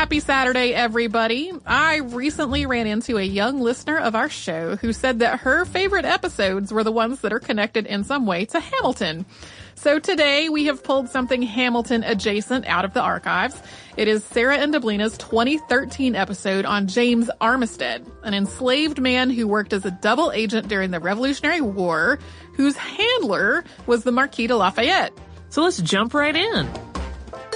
Happy Saturday, everybody. I recently ran into a young listener of our show who said that her favorite episodes were the ones that are connected in some way to Hamilton. So today we have pulled something Hamilton adjacent out of the archives. It is Sarah and Deblina's 2013 episode on James Armistead, an enslaved man who worked as a double agent during the Revolutionary War, whose handler was the Marquis de Lafayette. So let's jump right in.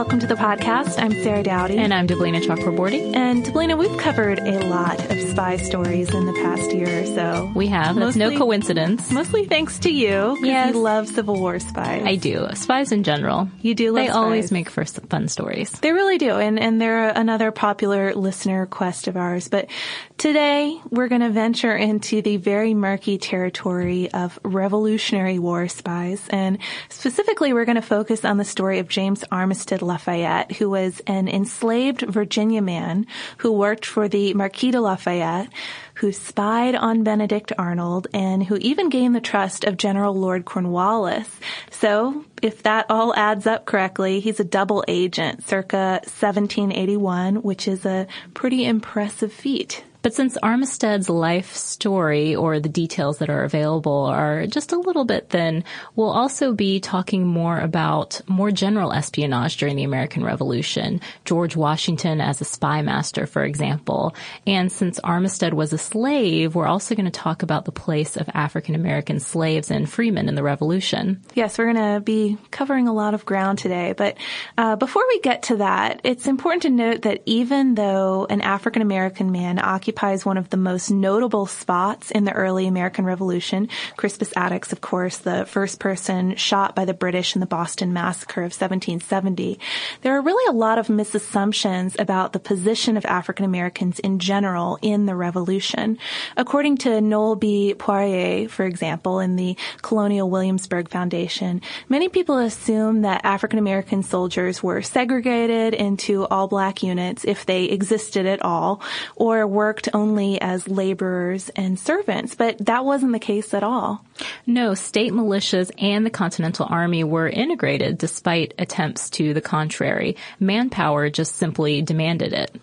welcome to the podcast. I'm Sarah Dowdy. And I'm Deblina Chakraborty. And Deblina, we've covered a lot of spy stories in the past year or so. We have. That's mostly, no coincidence. Mostly thanks to you. Yes. You love Civil War spies. I do. Spies in general. You do They spies. always make for fun stories. They really do. And, and they're another popular listener request of ours. But today we're going to venture into the very murky territory of Revolutionary War spies. And specifically, we're going to focus on the story of James Armistead Lafayette, who was an enslaved Virginia man who worked for the Marquis de Lafayette, who spied on Benedict Arnold, and who even gained the trust of General Lord Cornwallis. So, if that all adds up correctly, he's a double agent circa 1781, which is a pretty impressive feat. But since Armistead's life story or the details that are available are just a little bit thin, we'll also be talking more about more general espionage during the American Revolution. George Washington as a spy master, for example. And since Armistead was a slave, we're also going to talk about the place of African American slaves and freemen in the Revolution. Yes, we're going to be covering a lot of ground today. But uh, before we get to that, it's important to note that even though an African American man occupied occupies one of the most notable spots in the early American Revolution. Crispus Attucks, of course, the first person shot by the British in the Boston Massacre of 1770. There are really a lot of misassumptions about the position of African Americans in general in the Revolution. According to Noel B. Poirier, for example, in the Colonial Williamsburg Foundation, many people assume that African American soldiers were segregated into all black units if they existed at all, or worked only as laborers and servants, but that wasn't the case at all. No, state militias and the Continental Army were integrated despite attempts to the contrary. Manpower just simply demanded it.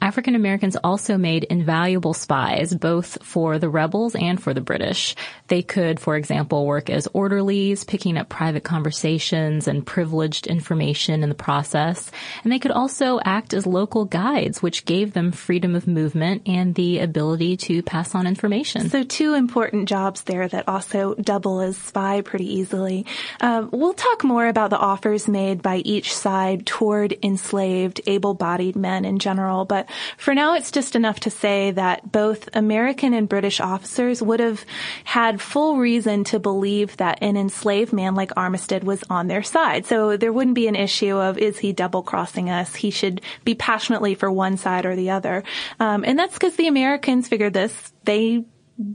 African Americans also made invaluable spies, both for the rebels and for the British. They could, for example, work as orderlies, picking up private conversations and privileged information in the process. And they could also act as local guides, which gave them freedom of movement and the ability to pass on information. So two important jobs there that also double as spy pretty easily. Uh, we'll talk more about the offers made by each side toward enslaved, able-bodied men in general, but for now, it's just enough to say that both American and British officers would have had full reason to believe that an enslaved man like Armistead was on their side. So there wouldn't be an issue of is he double crossing us? He should be passionately for one side or the other. Um, and that's because the Americans figured this. They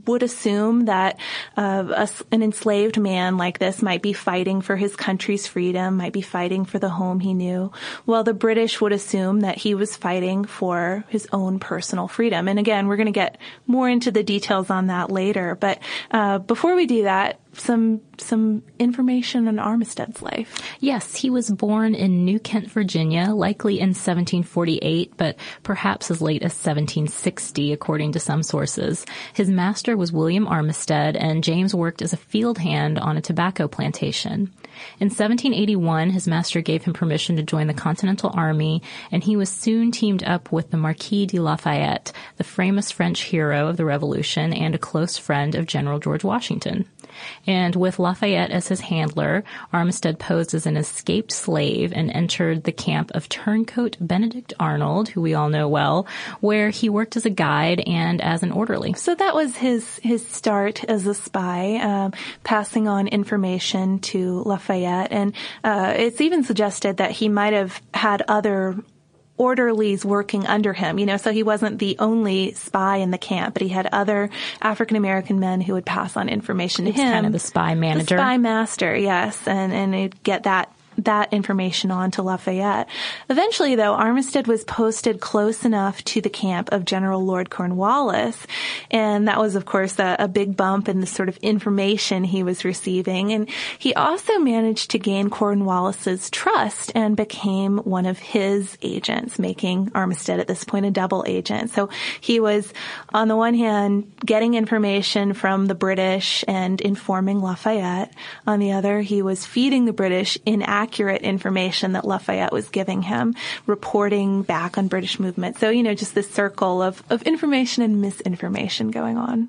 would assume that uh, a, an enslaved man like this might be fighting for his country's freedom, might be fighting for the home he knew, while the British would assume that he was fighting for his own personal freedom. And again, we're going to get more into the details on that later. But uh, before we do that, some some information on Armistead's life. Yes, he was born in New Kent, Virginia, likely in 1748, but perhaps as late as 1760, according to some sources. His master was William Armistead, and James worked as a field hand on a tobacco plantation. In 1781, his master gave him permission to join the Continental Army, and he was soon teamed up with the Marquis de Lafayette, the famous French hero of the Revolution and a close friend of General George Washington. And with Lafayette as his handler, Armistead posed as an escaped slave and entered the camp of turncoat Benedict Arnold, who we all know well, where he worked as a guide and as an orderly. So that was his his start as a spy, um, passing on information to Lafayette, and uh, it's even suggested that he might have had other orderlies working under him, you know, so he wasn't the only spy in the camp, but he had other African American men who would pass on information to him. kind of the spy manager. The spy master, yes, and, and he'd get that that information on to Lafayette. Eventually, though, Armistead was posted close enough to the camp of General Lord Cornwallis, and that was, of course, a, a, big bump in the sort of information he was receiving. And he also managed to gain Cornwallis's trust and became one of his agents, making Armistead at this point a double agent. So he was, on the one hand, getting information from the British and informing Lafayette. On the other, he was feeding the British inaccurate accurate information that Lafayette was giving him, reporting back on British movement. So, you know, just this circle of, of information and misinformation going on.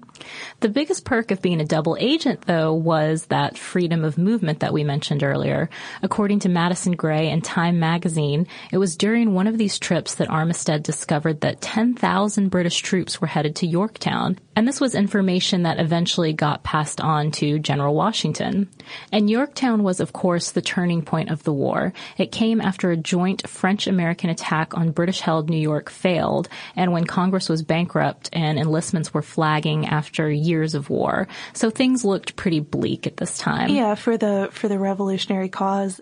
The biggest perk of being a double agent, though, was that freedom of movement that we mentioned earlier. According to Madison Gray and Time magazine, it was during one of these trips that Armistead discovered that 10,000 British troops were headed to Yorktown. And this was information that eventually got passed on to General Washington. And Yorktown was, of course, the turning point of the war. It came after a joint French-American attack on British-held New York failed, and when Congress was bankrupt and enlistments were flagging after years of war. So things looked pretty bleak at this time. Yeah, for the for the revolutionary cause.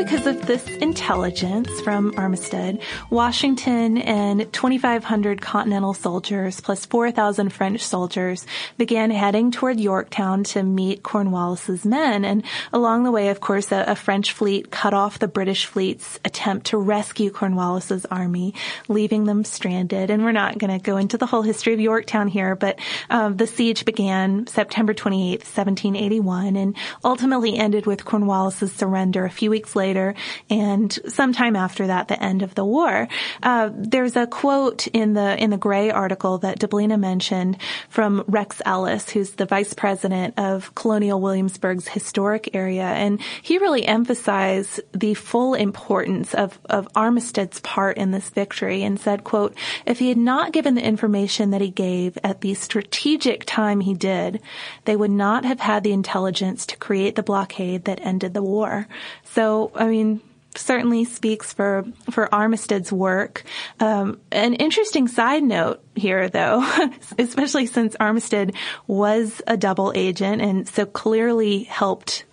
Because of this intelligence from Armistead, Washington and 2,500 Continental soldiers plus 4,000 French soldiers began heading toward Yorktown to meet Cornwallis's men. And along the way, of course, a, a French fleet cut off the British fleet's attempt to rescue Cornwallis's army, leaving them stranded. And we're not going to go into the whole history of Yorktown here, but um, the siege began September 28, 1781, and ultimately ended with Cornwallis's surrender a few weeks weeks later, and sometime after that, the end of the war. Uh, there's a quote in the in the Gray article that Deblina mentioned from Rex Ellis, who's the vice president of Colonial Williamsburg's historic area, and he really emphasized the full importance of of Armistead's part in this victory, and said, "quote If he had not given the information that he gave at the strategic time he did, they would not have had the intelligence to create the blockade that ended the war." So, I mean, certainly speaks for for Armistead's work. Um, an interesting side note here, though, especially since Armistead was a double agent and so clearly helped.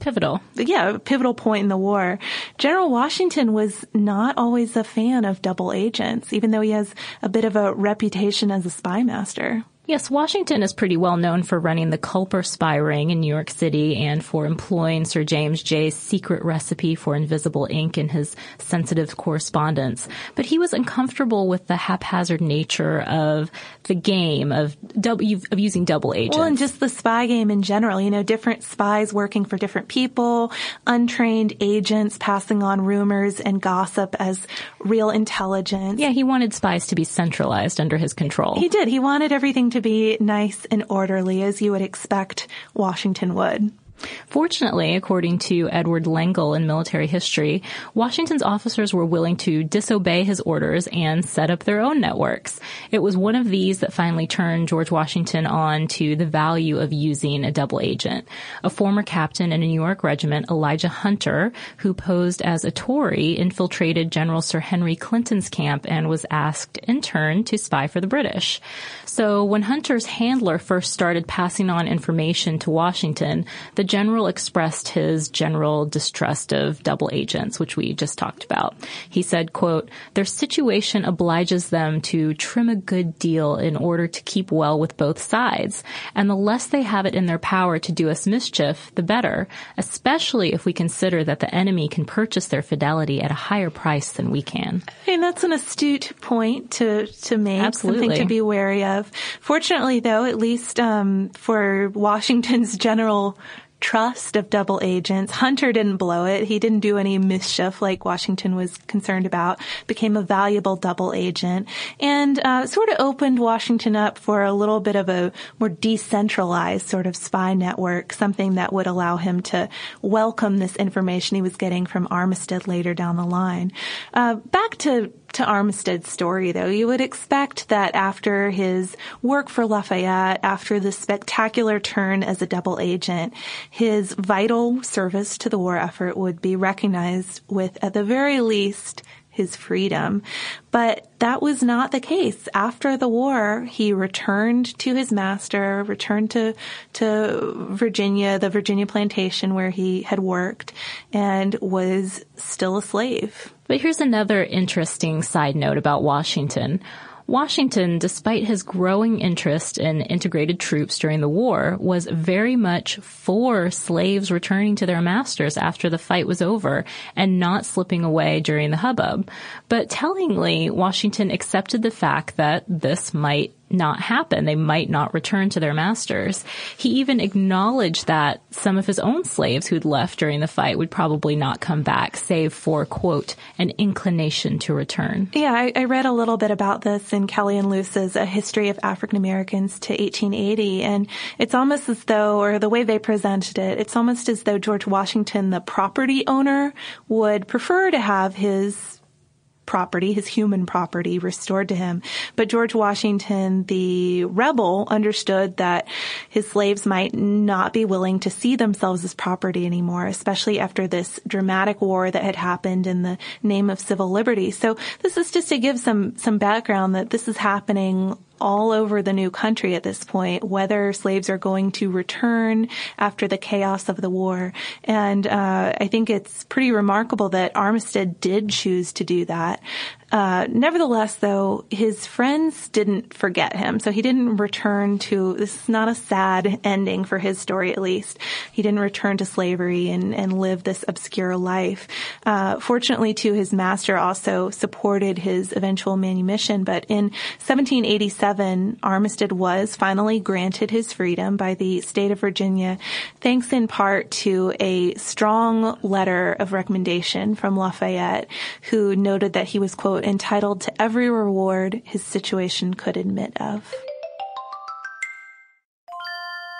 Pivotal. Yeah, pivotal point in the war. General Washington was not always a fan of double agents, even though he has a bit of a reputation as a spy master. Yes, Washington is pretty well known for running the Culper spy ring in New York City and for employing Sir James Jay's secret recipe for invisible ink in his sensitive correspondence. But he was uncomfortable with the haphazard nature of the game of double, of using double agents. Well, and just the spy game in general. You know, different spies working for different people, untrained agents passing on rumors and gossip as real intelligence. Yeah, he wanted spies to be centralized under his control. He did. He wanted everything to be nice and orderly as you would expect Washington would. Fortunately, according to Edward Lengel in military history, Washington's officers were willing to disobey his orders and set up their own networks. It was one of these that finally turned George Washington on to the value of using a double agent. A former captain in a New York regiment, Elijah Hunter, who posed as a Tory, infiltrated General Sir Henry Clinton's camp and was asked in turn to spy for the British. So when Hunter's handler first started passing on information to Washington, the general expressed his general distrust of double agents, which we just talked about. He said, quote, their situation obliges them to trim a good deal in order to keep well with both sides. And the less they have it in their power to do us mischief, the better, especially if we consider that the enemy can purchase their fidelity at a higher price than we can. I mean, that's an astute point to, to make, Absolutely. something to be wary of. Fortunately, though, at least um, for Washington's general trust of double agents. Hunter didn't blow it. He didn't do any mischief like Washington was concerned about. Became a valuable double agent and uh, sort of opened Washington up for a little bit of a more decentralized sort of spy network, something that would allow him to welcome this information he was getting from Armistead later down the line. Uh, back to to Armistead's story, though, you would expect that after his work for Lafayette, after the spectacular turn as a double agent, his vital service to the war effort would be recognized with, at the very least, his freedom. But that was not the case. After the war, he returned to his master, returned to, to Virginia, the Virginia plantation where he had worked, and was still a slave. But here's another interesting side note about Washington. Washington, despite his growing interest in integrated troops during the war, was very much for slaves returning to their masters after the fight was over and not slipping away during the hubbub. But tellingly, Washington accepted the fact that this might not happen. They might not return to their masters. He even acknowledged that some of his own slaves who'd left during the fight would probably not come back, save for, quote, an inclination to return. Yeah, I, I read a little bit about this in Kelley and Lewis's A History of African Americans to 1880, and it's almost as though, or the way they presented it, it's almost as though George Washington, the property owner, would prefer to have his property, his human property restored to him. But George Washington, the rebel, understood that his slaves might not be willing to see themselves as property anymore, especially after this dramatic war that had happened in the name of civil liberty. So this is just to give some, some background that this is happening all over the new country at this point, whether slaves are going to return after the chaos of the war. And uh, I think it's pretty remarkable that Armistead did choose to do that. Uh, nevertheless, though, his friends didn't forget him, so he didn't return to. This is not a sad ending for his story, at least. He didn't return to slavery and, and live this obscure life. Uh, fortunately, too, his master also supported his eventual manumission. But in 1787, Armistead was finally granted his freedom by the state of Virginia, thanks in part to a strong letter of recommendation from Lafayette, who noted that he was quote entitled to every reward his situation could admit of.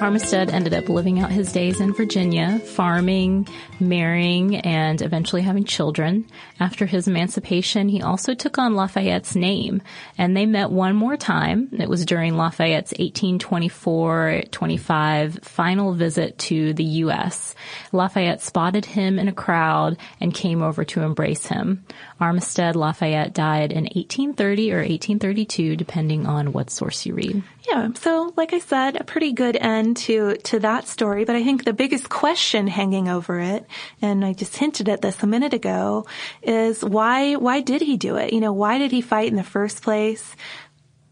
Armistead ended up living out his days in Virginia, farming, marrying, and eventually having children. After his emancipation, he also took on Lafayette's name, and they met one more time. It was during Lafayette's 1824-25 final visit to the U.S. Lafayette spotted him in a crowd and came over to embrace him. Armistead Lafayette died in 1830 or 1832, depending on what source you read. Yeah. So, like I said, a pretty good end to, to that story. But I think the biggest question hanging over it, and I just hinted at this a minute ago, is why, why did he do it? You know, why did he fight in the first place?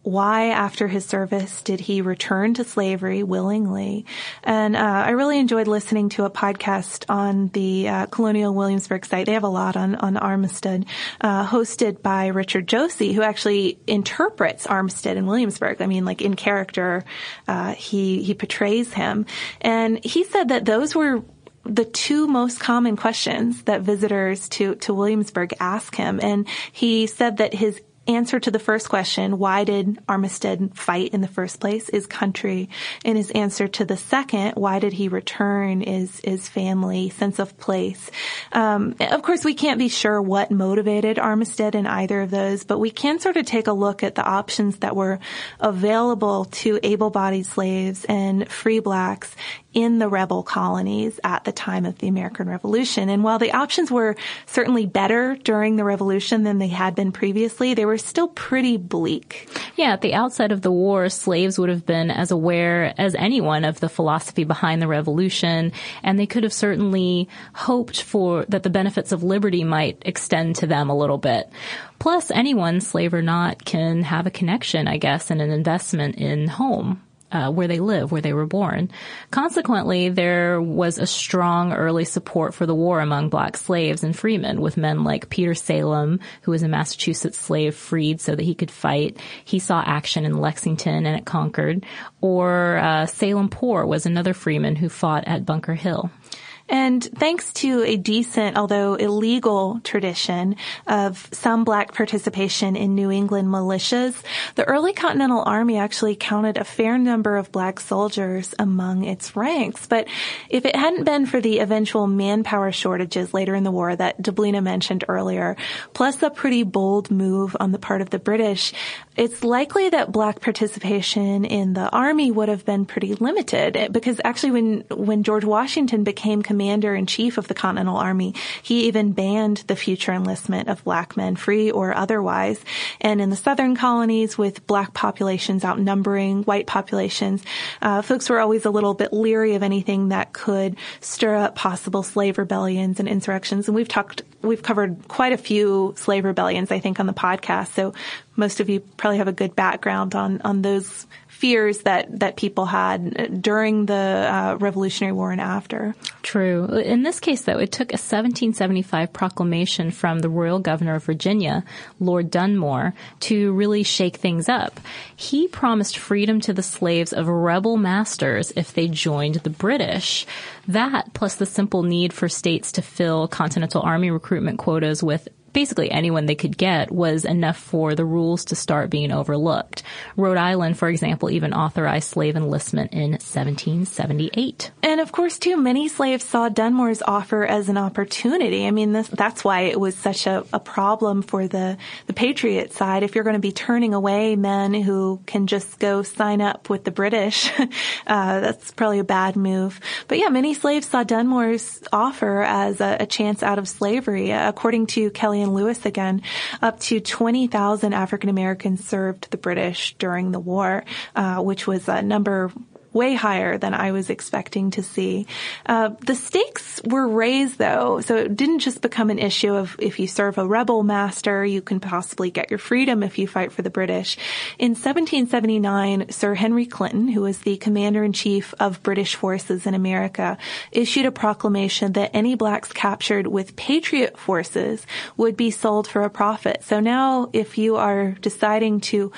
Why after his service did he return to slavery willingly? And uh, I really enjoyed listening to a podcast on the uh, Colonial Williamsburg site. They have a lot on on Armistead, uh, hosted by Richard Josey, who actually interprets Armistead in Williamsburg. I mean, like in character, uh, he he portrays him, and he said that those were the two most common questions that visitors to, to Williamsburg ask him. And he said that his answer to the first question, why did Armistead fight in the first place, is country. And his answer to the second, why did he return, is, is family, sense of place. Um, of course, we can't be sure what motivated Armistead in either of those, but we can sort of take a look at the options that were available to able-bodied slaves and free blacks in the rebel colonies at the time of the American Revolution. And while the options were certainly better during the revolution than they had been previously, they were still pretty bleak. Yeah, at the outset of the war, slaves would have been as aware as anyone of the philosophy behind the revolution, and they could have certainly hoped for that the benefits of liberty might extend to them a little bit. Plus, anyone, slave or not, can have a connection, I guess, and an investment in home uh, where they live, where they were born. Consequently, there was a strong early support for the war among black slaves and freemen, with men like Peter Salem, who was a Massachusetts slave freed so that he could fight. He saw action in Lexington and at Concord. Or uh, Salem Poor was another freeman who fought at Bunker Hill. And thanks to a decent, although illegal tradition of some black participation in New England militias, the early Continental Army actually counted a fair number of black soldiers among its ranks. But if it hadn't been for the eventual manpower shortages later in the war that Deblina mentioned earlier, plus a pretty bold move on the part of the British, it's likely that black participation in the army would have been pretty limited because actually when, when George Washington became commander in chief of the Continental Army, he even banned the future enlistment of black men, free or otherwise. And in the southern colonies, with black populations outnumbering white populations, uh, folks were always a little bit leery of anything that could stir up possible slave rebellions and insurrections. And we've talked, we've covered quite a few slave rebellions, I think, on the podcast. So most of you probably have a good background on on those fears that that people had during the uh, Revolutionary War and after. True. In this case, though, it took a 1775 proclamation from the royal governor of Virginia, Lord Dunmore, to really shake things up. He promised freedom to the slaves of rebel masters if they joined the British. That, plus the simple need for states to fill Continental Army recruitment quotas with basically anyone they could get was enough for the rules to start being overlooked. Rhode Island, for example, even authorized slave enlistment in 1778. And of course, too, many slaves saw Dunmore's offer as an opportunity. I mean, this, that's why it was such a, a problem for the, the Patriot side. If you're going to be turning away men who can just go sign up with the British, uh, that's probably a bad move. But yeah, many slaves saw Dunmore's offer as a, a chance out of slavery. According to Kelley Lewis again, up to 20,000 African Americans served the British during the war, uh, which was a number way higher than I was expecting to see. Uh, the stakes were raised though, so it didn't just become an issue of if you serve a rebel master, you can possibly get your freedom if you fight for the British. In 1779, Sir Henry Clinton, who was the commander-in-chief of British forces in America, issued a proclamation that any blacks captured with patriot forces would be sold for a profit. So now if you are deciding to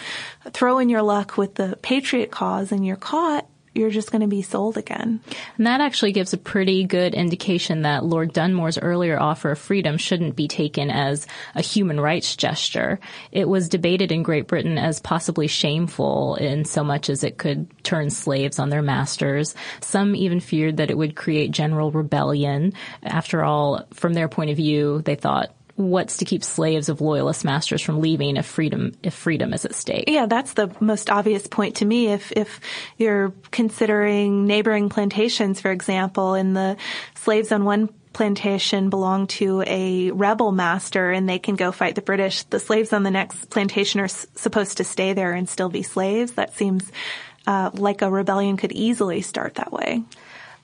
throw in your luck with the patriot cause and you're caught, you're just going to be sold again. And that actually gives a pretty good indication that Lord Dunmore's earlier offer of freedom shouldn't be taken as a human rights gesture. It was debated in Great Britain as possibly shameful in so much as it could turn slaves on their masters. Some even feared that it would create general rebellion. After all, from their point of view, they thought what's to keep slaves of loyalist masters from leaving if freedom if freedom is at stake. Yeah, that's the most obvious point to me. If if you're considering neighboring plantations, for example, and the slaves on one plantation belong to a rebel master and they can go fight the British, the slaves on the next plantation are s- supposed to stay there and still be slaves. That seems uh, like a rebellion could easily start that way.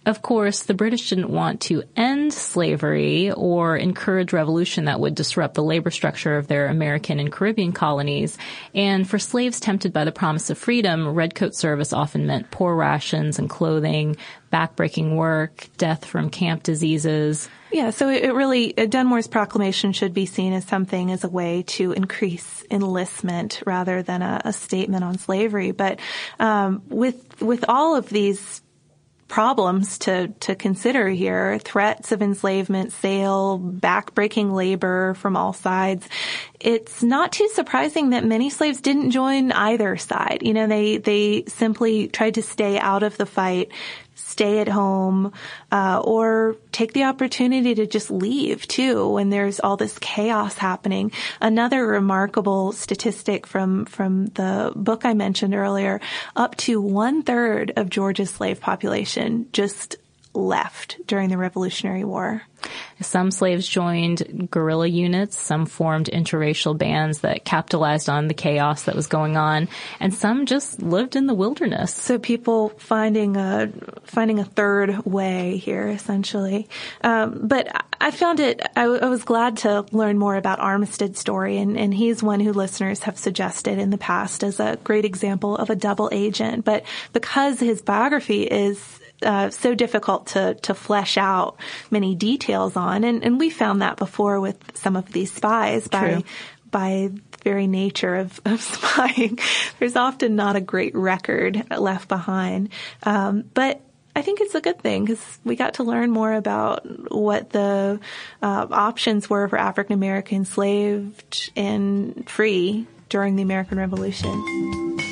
Of course, the British didn't want to end slavery or encourage revolution that would disrupt the labor structure of their American and Caribbean colonies. And for slaves tempted by the promise of freedom, redcoat service often meant poor rations and clothing, backbreaking work, death from camp diseases. Yeah, so it really, Dunmore's proclamation should be seen as something as a way to increase enlistment rather than a, a statement on slavery. But um, with with all of these problems to, to consider here. Threats of enslavement, sale, backbreaking labor from all sides. it's not too surprising that many slaves didn't join either side. You know, they, they simply tried to stay out of the fight, stay at home, uh, or take the opportunity to just leave too when there's all this chaos happening. Another remarkable statistic from, from the book I mentioned earlier, up to one third of Georgia's slave population just left during the Revolutionary War. Some slaves joined guerrilla units, some formed interracial bands that capitalized on the chaos that was going on, and some just lived in the wilderness. So people finding a finding a third way here, essentially. Um, but I found it. I, I, was glad to learn more about Armistead's story, and, and he's one who listeners have suggested in the past as a great example of a double agent. But because his biography is uh, so difficult to to flesh out many details on, and and we found that before with some of these spies by True. by very nature of, of spying. There's often not a great record left behind, um, but. I think it's a good thing because we got to learn more about what the uh, options were for African American enslaved and free during the American Revolution.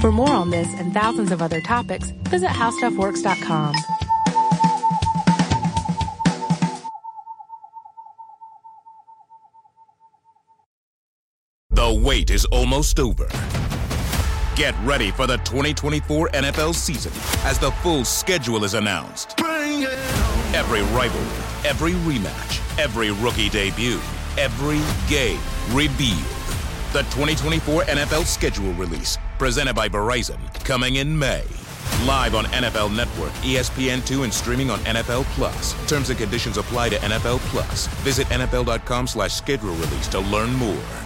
For more on this and thousands of other topics, visit howstuffworks.com. The wait is almost over. Get ready for the 2024 NFL season as the full schedule is announced. Every rivalry, every rematch, every rookie debut, every game revealed. The 2024 NFL schedule release presented by Verizon, coming in May. Live on NFL Network, ESPN2, and streaming on NFL Plus. Terms and conditions apply to NFL Plus. Visit NFL.com slash schedule release to learn more.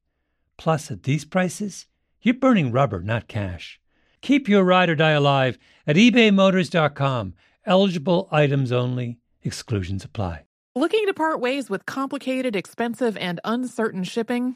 Plus, at these prices, you're burning rubber, not cash. Keep your ride or die alive at ebaymotors.com. Eligible items only, exclusions apply. Looking to part ways with complicated, expensive, and uncertain shipping?